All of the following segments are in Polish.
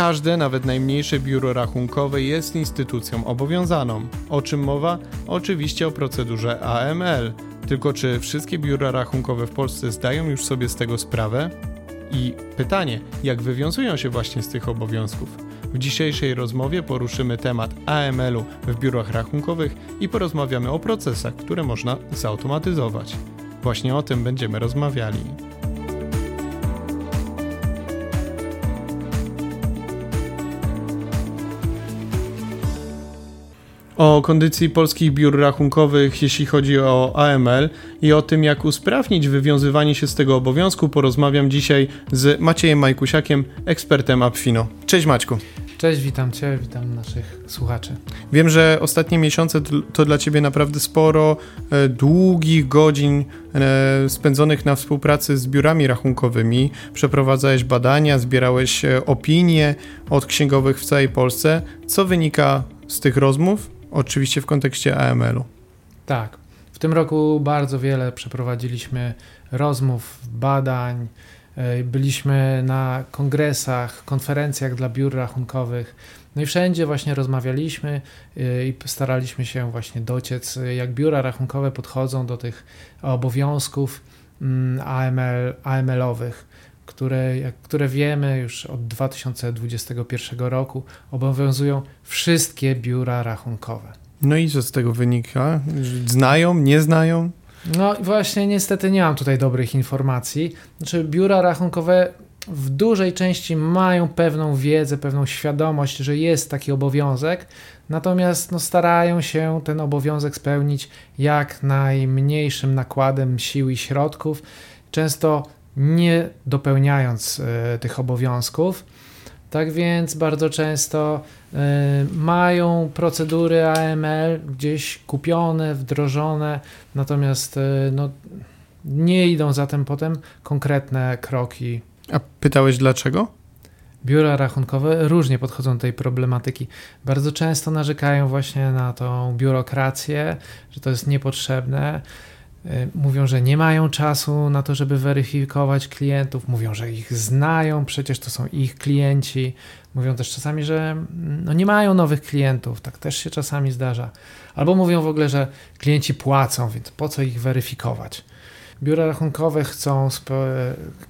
każde, nawet najmniejsze biuro rachunkowe jest instytucją obowiązaną. O czym mowa? Oczywiście o procedurze AML. Tylko czy wszystkie biura rachunkowe w Polsce zdają już sobie z tego sprawę? I pytanie, jak wywiązują się właśnie z tych obowiązków? W dzisiejszej rozmowie poruszymy temat AML-u w biurach rachunkowych i porozmawiamy o procesach, które można zautomatyzować. Właśnie o tym będziemy rozmawiali. O kondycji polskich biur rachunkowych, jeśli chodzi o AML i o tym, jak usprawnić wywiązywanie się z tego obowiązku, porozmawiam dzisiaj z Maciejem Majkusiakiem, ekspertem Apfino. Cześć Maćku. Cześć, witam Cię, witam naszych słuchaczy. Wiem, że ostatnie miesiące to dla Ciebie naprawdę sporo e, długich godzin e, spędzonych na współpracy z biurami rachunkowymi. Przeprowadzałeś badania, zbierałeś e, opinie od księgowych w całej Polsce. Co wynika z tych rozmów? Oczywiście w kontekście AML-u. Tak. W tym roku bardzo wiele przeprowadziliśmy rozmów, badań, e, byliśmy na kongresach, konferencjach dla biur rachunkowych. No i wszędzie właśnie rozmawialiśmy e, i staraliśmy się właśnie dociec, jak biura rachunkowe podchodzą do tych obowiązków mm, AML, AML-owych, które, jak, które wiemy już od 2021 roku obowiązują wszystkie biura rachunkowe. No i co z tego wynika? Znają, nie znają? No właśnie, niestety nie mam tutaj dobrych informacji. Znaczy, biura rachunkowe w dużej części mają pewną wiedzę, pewną świadomość, że jest taki obowiązek, natomiast no, starają się ten obowiązek spełnić jak najmniejszym nakładem sił i środków. Często nie dopełniając e, tych obowiązków. Tak więc bardzo często y, mają procedury AML gdzieś kupione, wdrożone, natomiast y, no, nie idą zatem potem konkretne kroki. A pytałeś dlaczego? Biura rachunkowe różnie podchodzą do tej problematyki. Bardzo często narzekają właśnie na tą biurokrację, że to jest niepotrzebne. Y, mówią, że nie mają czasu na to, żeby weryfikować klientów, mówią, że ich znają, przecież to są ich klienci. Mówią też czasami, że mm, no nie mają nowych klientów, tak też się czasami zdarza. Albo mówią w ogóle, że klienci płacą, więc po co ich weryfikować? Biura rachunkowe chcą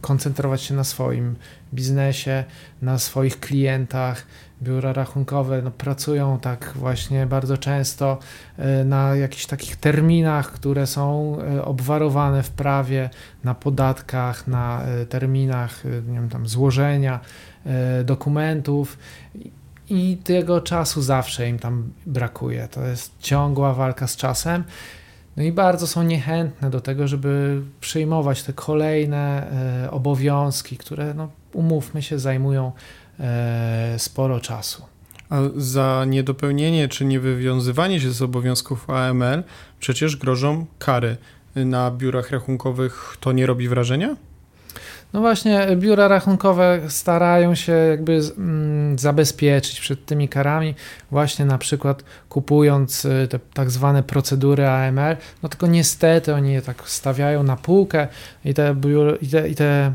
koncentrować się na swoim biznesie, na swoich klientach. Biura rachunkowe no, pracują tak właśnie bardzo często e, na jakichś takich terminach, które są e, obwarowane w prawie, na podatkach, na e, terminach nie wiem, tam złożenia dokumentów i tego czasu zawsze im tam brakuje. To jest ciągła walka z czasem. No i bardzo są niechętne do tego, żeby przyjmować te kolejne obowiązki, które, no, umówmy się, zajmują sporo czasu. A za niedopełnienie czy niewywiązywanie się z obowiązków AML przecież grożą kary. Na biurach rachunkowych to nie robi wrażenia? No właśnie, biura rachunkowe starają się jakby mm, zabezpieczyć przed tymi karami, właśnie na przykład kupując y, te tak zwane procedury AML, no tylko niestety oni je tak stawiają na półkę i te, biur, i te, i te e,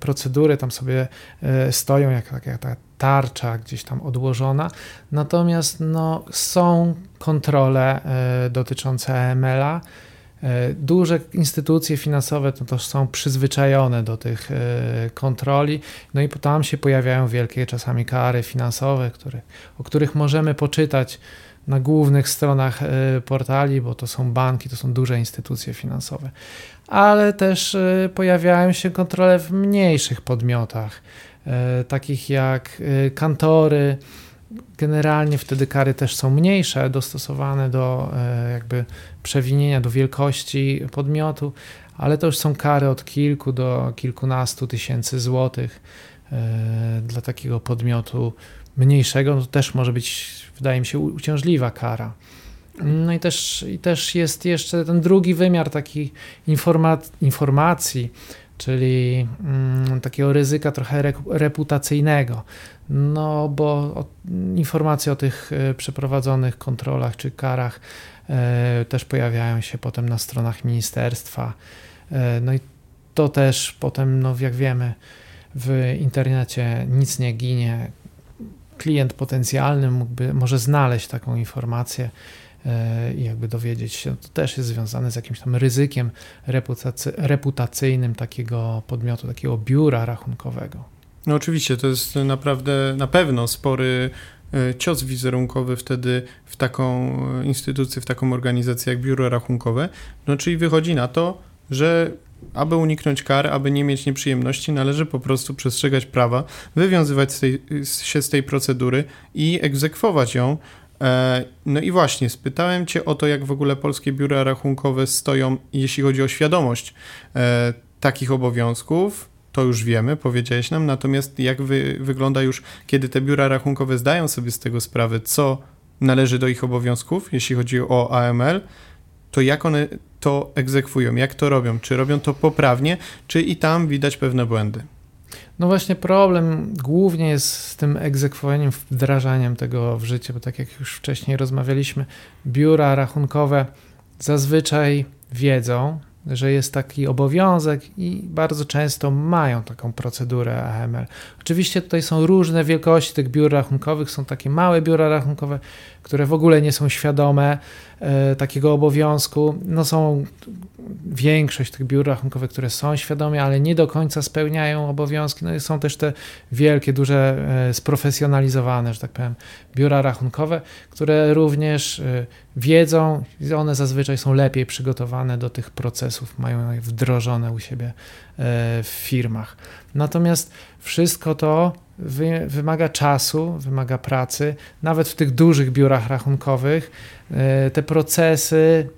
procedury tam sobie e, stoją jak, jak ta tarcza gdzieś tam odłożona, natomiast no, są kontrole e, dotyczące AML-a, E, duże instytucje finansowe to też są przyzwyczajone do tych e, kontroli, no i tam się pojawiają wielkie czasami kary finansowe, które, o których możemy poczytać na głównych stronach e, portali, bo to są banki, to są duże instytucje finansowe. Ale też pojawiają się kontrole w mniejszych podmiotach, takich jak kantory, Generalnie wtedy kary też są mniejsze, dostosowane do e, jakby przewinienia, do wielkości podmiotu, ale to już są kary od kilku do kilkunastu tysięcy złotych e, dla takiego podmiotu mniejszego. To też może być, wydaje mi się, uciążliwa kara. No i też, i też jest jeszcze ten drugi wymiar taki informa informacji, czyli mm, takiego ryzyka trochę reputacyjnego. No bo informacje o tych e, przeprowadzonych kontrolach czy karach e, też pojawiają się potem na stronach ministerstwa. E, no i to też potem, no jak wiemy, w internecie nic nie ginie. Klient potencjalny mógłby, może znaleźć taką informację e, i jakby dowiedzieć się, to też jest związane z jakimś tam ryzykiem reputacy, reputacyjnym takiego podmiotu, takiego biura rachunkowego. No oczywiście, to jest naprawdę na pewno spory e, cios wizerunkowy wtedy w taką instytucję, w taką organizację jak biuro rachunkowe. No czyli wychodzi na to, że aby uniknąć kar, aby nie mieć nieprzyjemności, należy po prostu przestrzegać prawa, wywiązywać z tej, się z tej procedury i egzekwować ją. E, no i właśnie, spytałem Cię o to, jak w ogóle polskie biura rachunkowe stoją, jeśli chodzi o świadomość e, takich obowiązków. To już wiemy, powiedziałeś nam, natomiast jak wy, wygląda już, kiedy te biura rachunkowe zdają sobie z tego sprawę, co należy do ich obowiązków, jeśli chodzi o AML, to jak one to egzekwują, jak to robią, czy robią to poprawnie, czy i tam widać pewne błędy. No właśnie problem głównie jest z tym egzekwowaniem, wdrażaniem tego w życie, bo tak jak już wcześniej rozmawialiśmy, biura rachunkowe zazwyczaj wiedzą, że jest taki obowiązek i bardzo często mają taką procedurę AML. Oczywiście tutaj są różne wielkości tych biur rachunkowych, są takie małe biura rachunkowe, które w ogóle nie są świadome e, takiego obowiązku. No są większość tych biur rachunkowych, które są świadome, ale nie do końca spełniają obowiązki. No i są też te wielkie, duże, e, sprofesjonalizowane, że tak powiem, biura rachunkowe, które również e, wiedzą, one zazwyczaj są lepiej przygotowane do tych procesów, mają je wdrożone u siebie e, w firmach. Natomiast wszystko to wy, wymaga czasu, wymaga pracy. Nawet w tych dużych biurach rachunkowych te procesy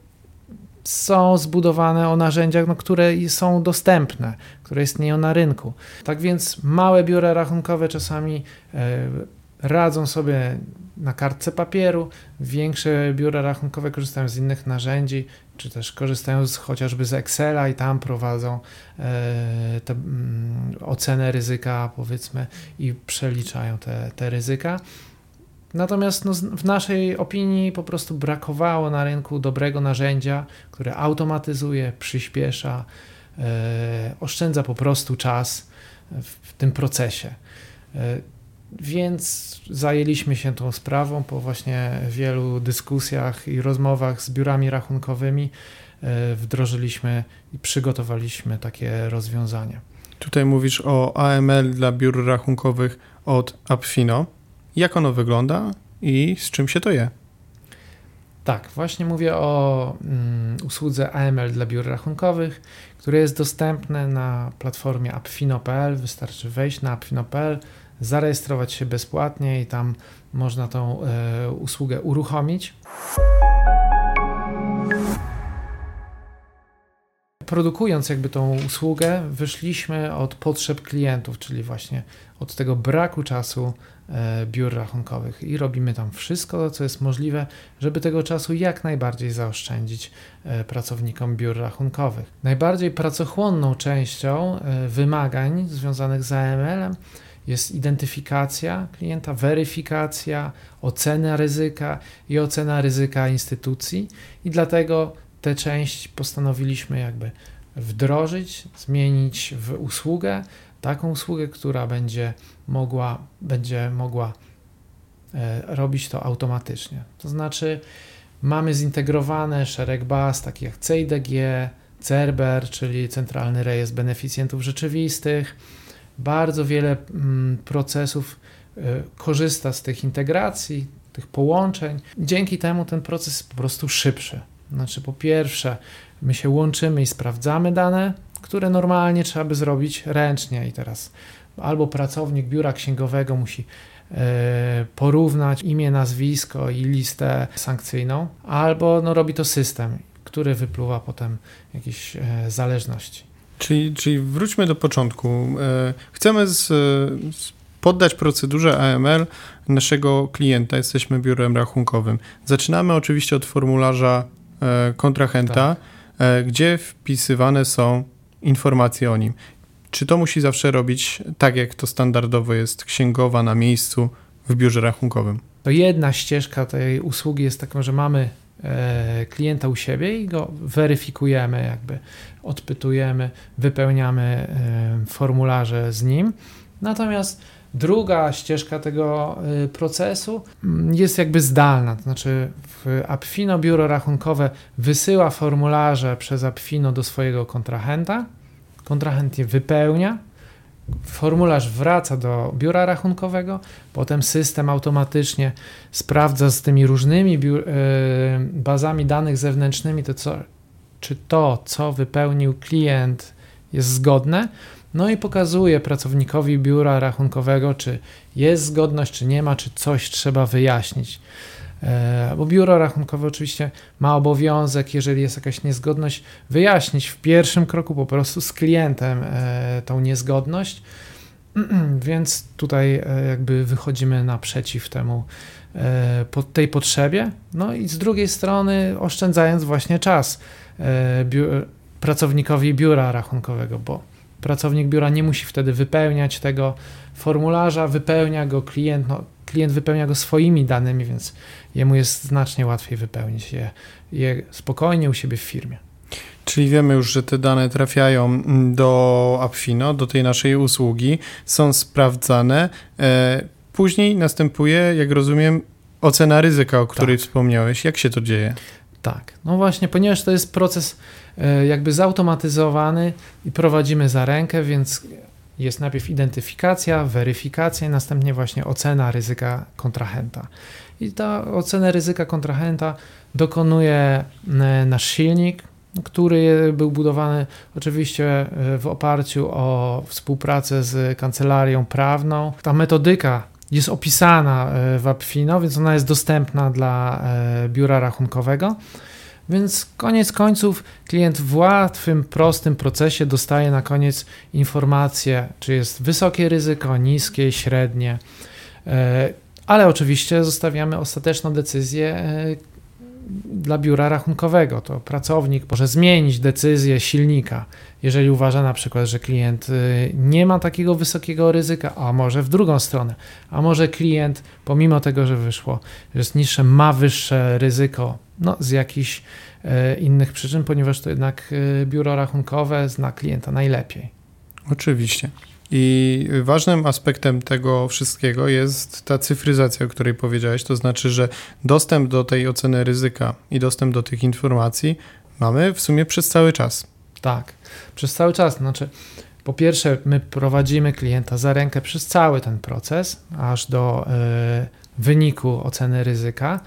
są zbudowane o narzędziach, no, które są dostępne, które istnieją na rynku. Tak więc małe biura rachunkowe czasami e, radzą sobie na kartce papieru, większe biura rachunkowe korzystają z innych narzędzi, czy też korzystają z, chociażby z Excela i tam prowadzą e, te, mm, ocenę ryzyka, powiedzmy, i przeliczają te, te ryzyka. Natomiast no, w naszej opinii po prostu brakowało na rynku dobrego narzędzia, które automatyzuje, przyspiesza, e, oszczędza po prostu czas w, w tym procesie. E, więc zajęliśmy się tą sprawą po właśnie wielu dyskusjach i rozmowach z biurami rachunkowymi. E, wdrożyliśmy i przygotowaliśmy takie rozwiązanie. Tutaj mówisz o AML dla biur rachunkowych od Apfino jak ono wygląda i z czym się to je. Tak, właśnie mówię o mm, usłudze AML dla biur rachunkowych, które jest dostępne na platformie appfino.pl. Wystarczy wejść na appfino.pl, zarejestrować się bezpłatnie i tam można tą e, usługę uruchomić. Produkując jakby tą usługę, wyszliśmy od potrzeb klientów, czyli właśnie od tego braku czasu e, biur rachunkowych i robimy tam wszystko, co jest możliwe, żeby tego czasu jak najbardziej zaoszczędzić e, pracownikom biur rachunkowych. Najbardziej pracochłonną częścią e, wymagań związanych z AML-em jest identyfikacja klienta, weryfikacja, ocena ryzyka i ocena ryzyka instytucji, i dlatego tę część postanowiliśmy jakby wdrożyć, zmienić w usługę, taką usługę, która będzie mogła, będzie mogła e, robić to automatycznie. To znaczy, mamy zintegrowane szereg baz, takich jak CIDG, CERBER, czyli Centralny Rejestr Beneficjentów Rzeczywistych. Bardzo wiele mm, procesów e, korzysta z tych integracji, tych połączeń. Dzięki temu ten proces jest po prostu szybszy. Znaczy, po pierwsze, my się łączymy i sprawdzamy dane, które normalnie trzeba by zrobić ręcznie i teraz albo pracownik biura księgowego musi e, porównać imię, nazwisko i listę sankcyjną, albo no, robi to system, który wypluwa potem jakieś e, zależności. Czyli, czyli wróćmy do początku. E, chcemy z, z poddać procedurze AML naszego klienta, jesteśmy biurem rachunkowym. Zaczynamy oczywiście od formularza kontrahenta, tak. E, gdzie wpisywane są informacje o nim. Czy to musi zawsze robić tak, jak to standardowo jest księgowa na miejscu w biurze rachunkowym? To jedna ścieżka tej usługi jest taką, że mamy e, klienta u siebie i go weryfikujemy, jakby odpytujemy, wypełniamy formularze z nim. Natomiast Druga ścieżka tego y, procesu mm, jest jakby zdalna, to znaczy w Apfino biuro rachunkowe wysyła formularze przez Apfino do swojego kontrahenta, kontrahent je wypełnia, formularz wraca do biura rachunkowego, potem system automatycznie sprawdza z tymi różnymi y, bazami danych zewnętrznymi, to co, czy to, co wypełnił klient, jest zgodne. No i pokazuje pracownikowi biura rachunkowego, czy jest zgodność, czy nie ma, czy coś trzeba wyjaśnić. E, bo biuro rachunkowe oczywiście ma obowiązek, jeżeli jest jakaś niezgodność, wyjaśnić w pierwszym kroku po prostu z klientem e, tą niezgodność. Więc tutaj e, jakby wychodzimy naprzeciw temu tej potrzebie. No i z drugiej strony oszczędzając właśnie czas pracownikowi biura rachunkowego, bo pracownik biura nie musi wtedy wypełniać tego formularza, wypełnia go klient, no, klient wypełnia go swoimi danymi, więc jemu jest znacznie łatwiej wypełnić je, je spokojnie u siebie w firmie. Czyli wiemy już, że te dane trafiają do Apfino, do tej naszej usługi, są sprawdzane. E, później następuje, jak rozumiem, ocena ryzyka, o której tak. wspomniałeś. Jak się to dzieje? Tak, no właśnie, ponieważ to jest proces jakby zautomatyzowany i prowadzimy za rękę, więc jest najpierw identyfikacja, weryfikacja i następnie właśnie ocena ryzyka kontrahenta. I ta ocena ryzyka kontrahenta dokonuje e, nasz silnik, który był budowany oczywiście e, w oparciu o współpracę z kancelarią prawną. Ta metodyka jest opisana e, w Apfino, więc ona jest dostępna dla biura rachunkowego. Więc koniec końców klient w łatwym, prostym procesie dostaje na koniec informację, czy jest wysokie ryzyko, niskie, średnie. E, ale oczywiście zostawiamy ostateczną decyzję e, dla biura rachunkowego. To pracownik może zmienić decyzję silnika, jeżeli uważa na przykład, że klient e, nie ma takiego wysokiego ryzyka, a może w drugą stronę, a może klient, pomimo tego, że wyszło, że jest niższe, ma wyższe ryzyko no, z jakichś e, innych przyczyn, ponieważ to jednak e, biuro rachunkowe zna klienta najlepiej. Oczywiście. I ważnym aspektem tego wszystkiego jest ta cyfryzacja, o której powiedziałeś, to znaczy, że dostęp do tej oceny ryzyka i dostęp do tych informacji mamy w sumie przez cały czas. Tak, przez cały czas. Znaczy, po pierwsze, my prowadzimy klienta za rękę przez cały ten proces, aż do y, wyniku oceny ryzyka.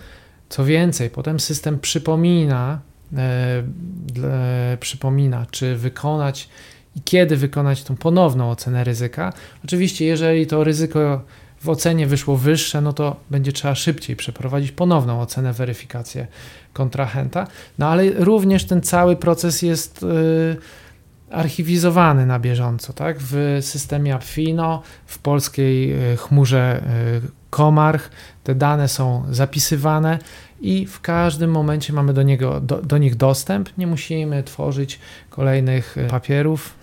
Co więcej, potem system przypomina, e, przypomina, czy wykonać i kiedy wykonać tą ponowną ocenę ryzyka. Oczywiście, jeżeli to ryzyko w ocenie wyszło wyższe, no to będzie trzeba szybciej przeprowadzić ponowną ocenę, weryfikację kontrahenta. No ale również ten cały proces jest y, archiwizowany na bieżąco, tak? W systemie Apfino, w polskiej y, chmurze y, Komarch, te dane są zapisywane i w każdym momencie mamy do, niego, do, do nich dostęp. Nie musimy tworzyć kolejnych e, papierów.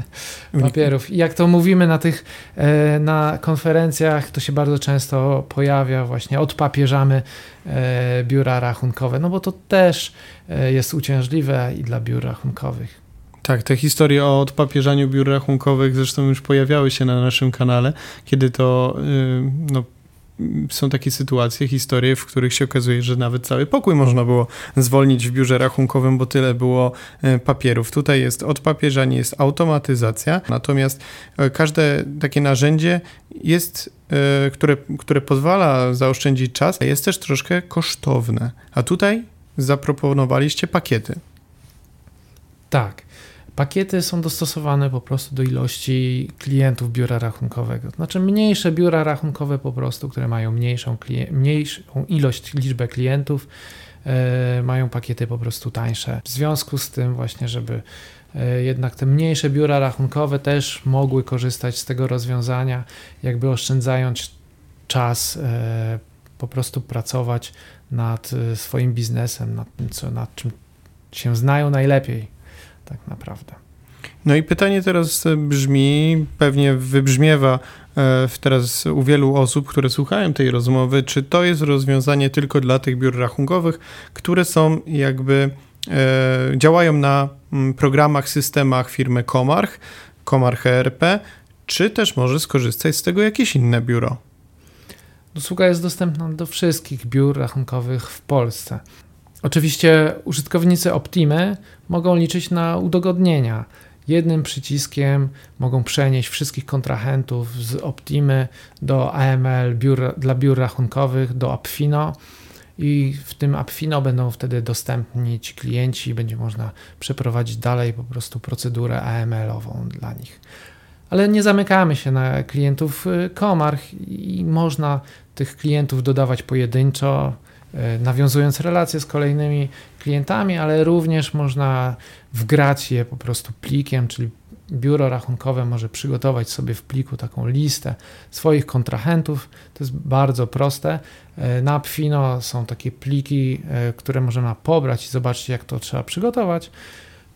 papierów. I jak to mówimy na tych e, na konferencjach, to się bardzo często pojawia właśnie odpapieżamy e, biura rachunkowe, no bo to też jest uciążliwe i dla biur rachunkowych. Tak, te historie o odpapieżaniu biur rachunkowych zresztą już pojawiały się na naszym kanale, kiedy to no, są takie sytuacje, historie, w których się okazuje, że nawet cały pokój można było zwolnić w biurze rachunkowym, bo tyle było e, papierów. Tutaj jest odpapieżanie, jest automatyzacja, natomiast e, każde takie narzędzie jest, e, które, które pozwala zaoszczędzić czas, jest też troszkę kosztowne. A tutaj zaproponowaliście pakiety. Tak. Pakiety są dostosowane po prostu do ilości klientów biura rachunkowego. Znaczy mniejsze biura rachunkowe po prostu, które mają mniejszą, mniejszą ilość, liczbę klientów, e, mają pakiety po prostu tańsze. W związku z tym właśnie, żeby e, jednak te mniejsze biura rachunkowe też mogły korzystać z tego rozwiązania, jakby oszczędzając czas, e, po prostu pracować nad swoim biznesem, nad tym, co, nad czym się znają najlepiej tak naprawdę. No i pytanie teraz brzmi, pewnie wybrzmiewa e, teraz u wielu osób, które słuchają tej rozmowy, czy to jest rozwiązanie tylko dla tych biur rachunkowych, które są jakby e, działają na mm, programach, systemach firmy Komarch, Komarch ERP, czy też może skorzystać z tego jakieś inne biuro? Usługa jest dostępna do wszystkich biur rachunkowych w Polsce. Oczywiście użytkownicy Optimy mogą liczyć na udogodnienia. Jednym przyciskiem mogą przenieść wszystkich kontrahentów z Optimy do AML biur, dla biur rachunkowych, do Appfino i w tym Appfino będą wtedy dostępni ci klienci, będzie można przeprowadzić dalej po prostu procedurę AML-ową dla nich. Ale nie zamykamy się na klientów y, Komarch i można tych klientów dodawać pojedynczo, nawiązując relacje z kolejnymi klientami, ale również można wgrać je po prostu plikiem, czyli biuro rachunkowe może przygotować sobie w pliku taką listę swoich kontrahentów. To jest bardzo proste. E, na Pfino są takie pliki, e, które można pobrać i zobaczyć, jak to trzeba przygotować.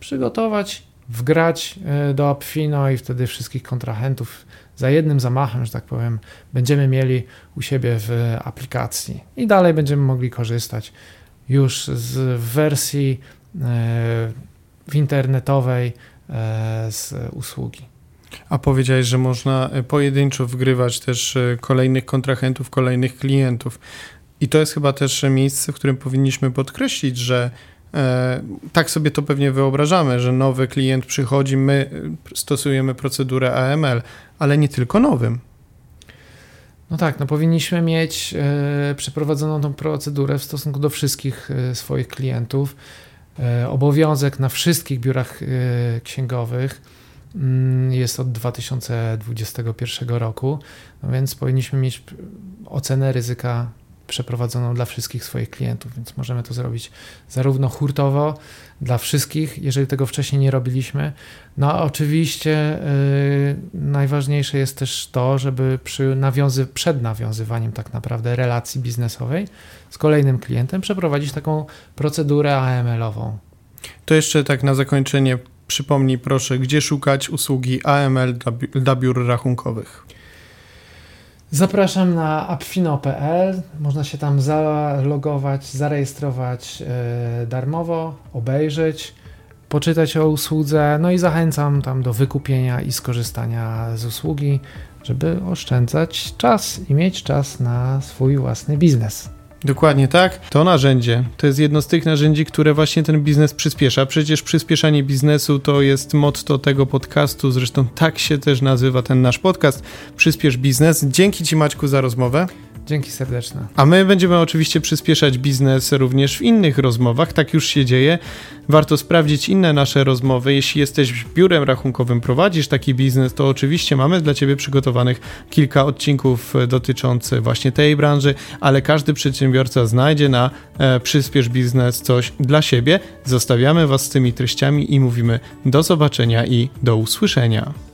Przygotować, wgrać e, do Apfino i wtedy wszystkich kontrahentów za jednym zamachem, że tak powiem, będziemy mieli u siebie w aplikacji i dalej będziemy mogli korzystać już z wersji w internetowej z usługi. A powiedziałeś, że można e, pojedynczo wgrywać też e, kolejnych kontrahentów, kolejnych klientów. I to jest chyba też miejsce, w którym powinniśmy podkreślić, że e, tak sobie to pewnie wyobrażamy, że nowy klient przychodzi, my e, stosujemy procedurę AML, ale nie tylko nowym. No tak, no powinniśmy mieć e, przeprowadzoną tą procedurę w stosunku do wszystkich e, swoich klientów. obowiązek na wszystkich biurach księgowych Mm, jest od 2021 roku, no więc powinniśmy mieć ocenę ryzyka przeprowadzoną dla wszystkich swoich klientów, więc możemy to zrobić zarówno hurtowo dla wszystkich, jeżeli tego wcześniej nie robiliśmy. No a oczywiście yy, najważniejsze jest też to, żeby przy nawiązy przed nawiązywaniem tak naprawdę relacji biznesowej z kolejnym klientem przeprowadzić taką procedurę AML-ową. To jeszcze tak na zakończenie Przypomnij proszę, gdzie szukać usługi AML dla, biur rachunkowych. Zapraszam na appfino.pl. Można się tam zalogować, zarejestrować yy, darmowo, obejrzeć, poczytać o usłudze. No i zachęcam tam do wykupienia i skorzystania z usługi, żeby oszczędzać czas i mieć czas na swój własny biznes. Dokładnie tak. To narzędzie to jest jedno z tych narzędzi, które właśnie ten biznes przyspiesza. Przecież przyspieszanie biznesu to jest motto tego podcastu, zresztą tak się też nazywa ten nasz podcast. Przyspiesz biznes. Dzięki Ci Maćku za rozmowę. Dzięki serdeczne. A my będziemy oczywiście przyspieszać biznes również w innych rozmowach. Tak już się dzieje. Warto sprawdzić inne nasze rozmowy. Jeśli jesteś biurem rachunkowym, prowadzisz taki biznes, to oczywiście mamy dla Ciebie przygotowanych kilka odcinków dotyczących właśnie tej branży, ale każdy przedsiębiorca znajdzie na e, Przyspiesz Biznes coś dla siebie. Zostawiamy Was z tymi treściami i mówimy do zobaczenia i do usłyszenia.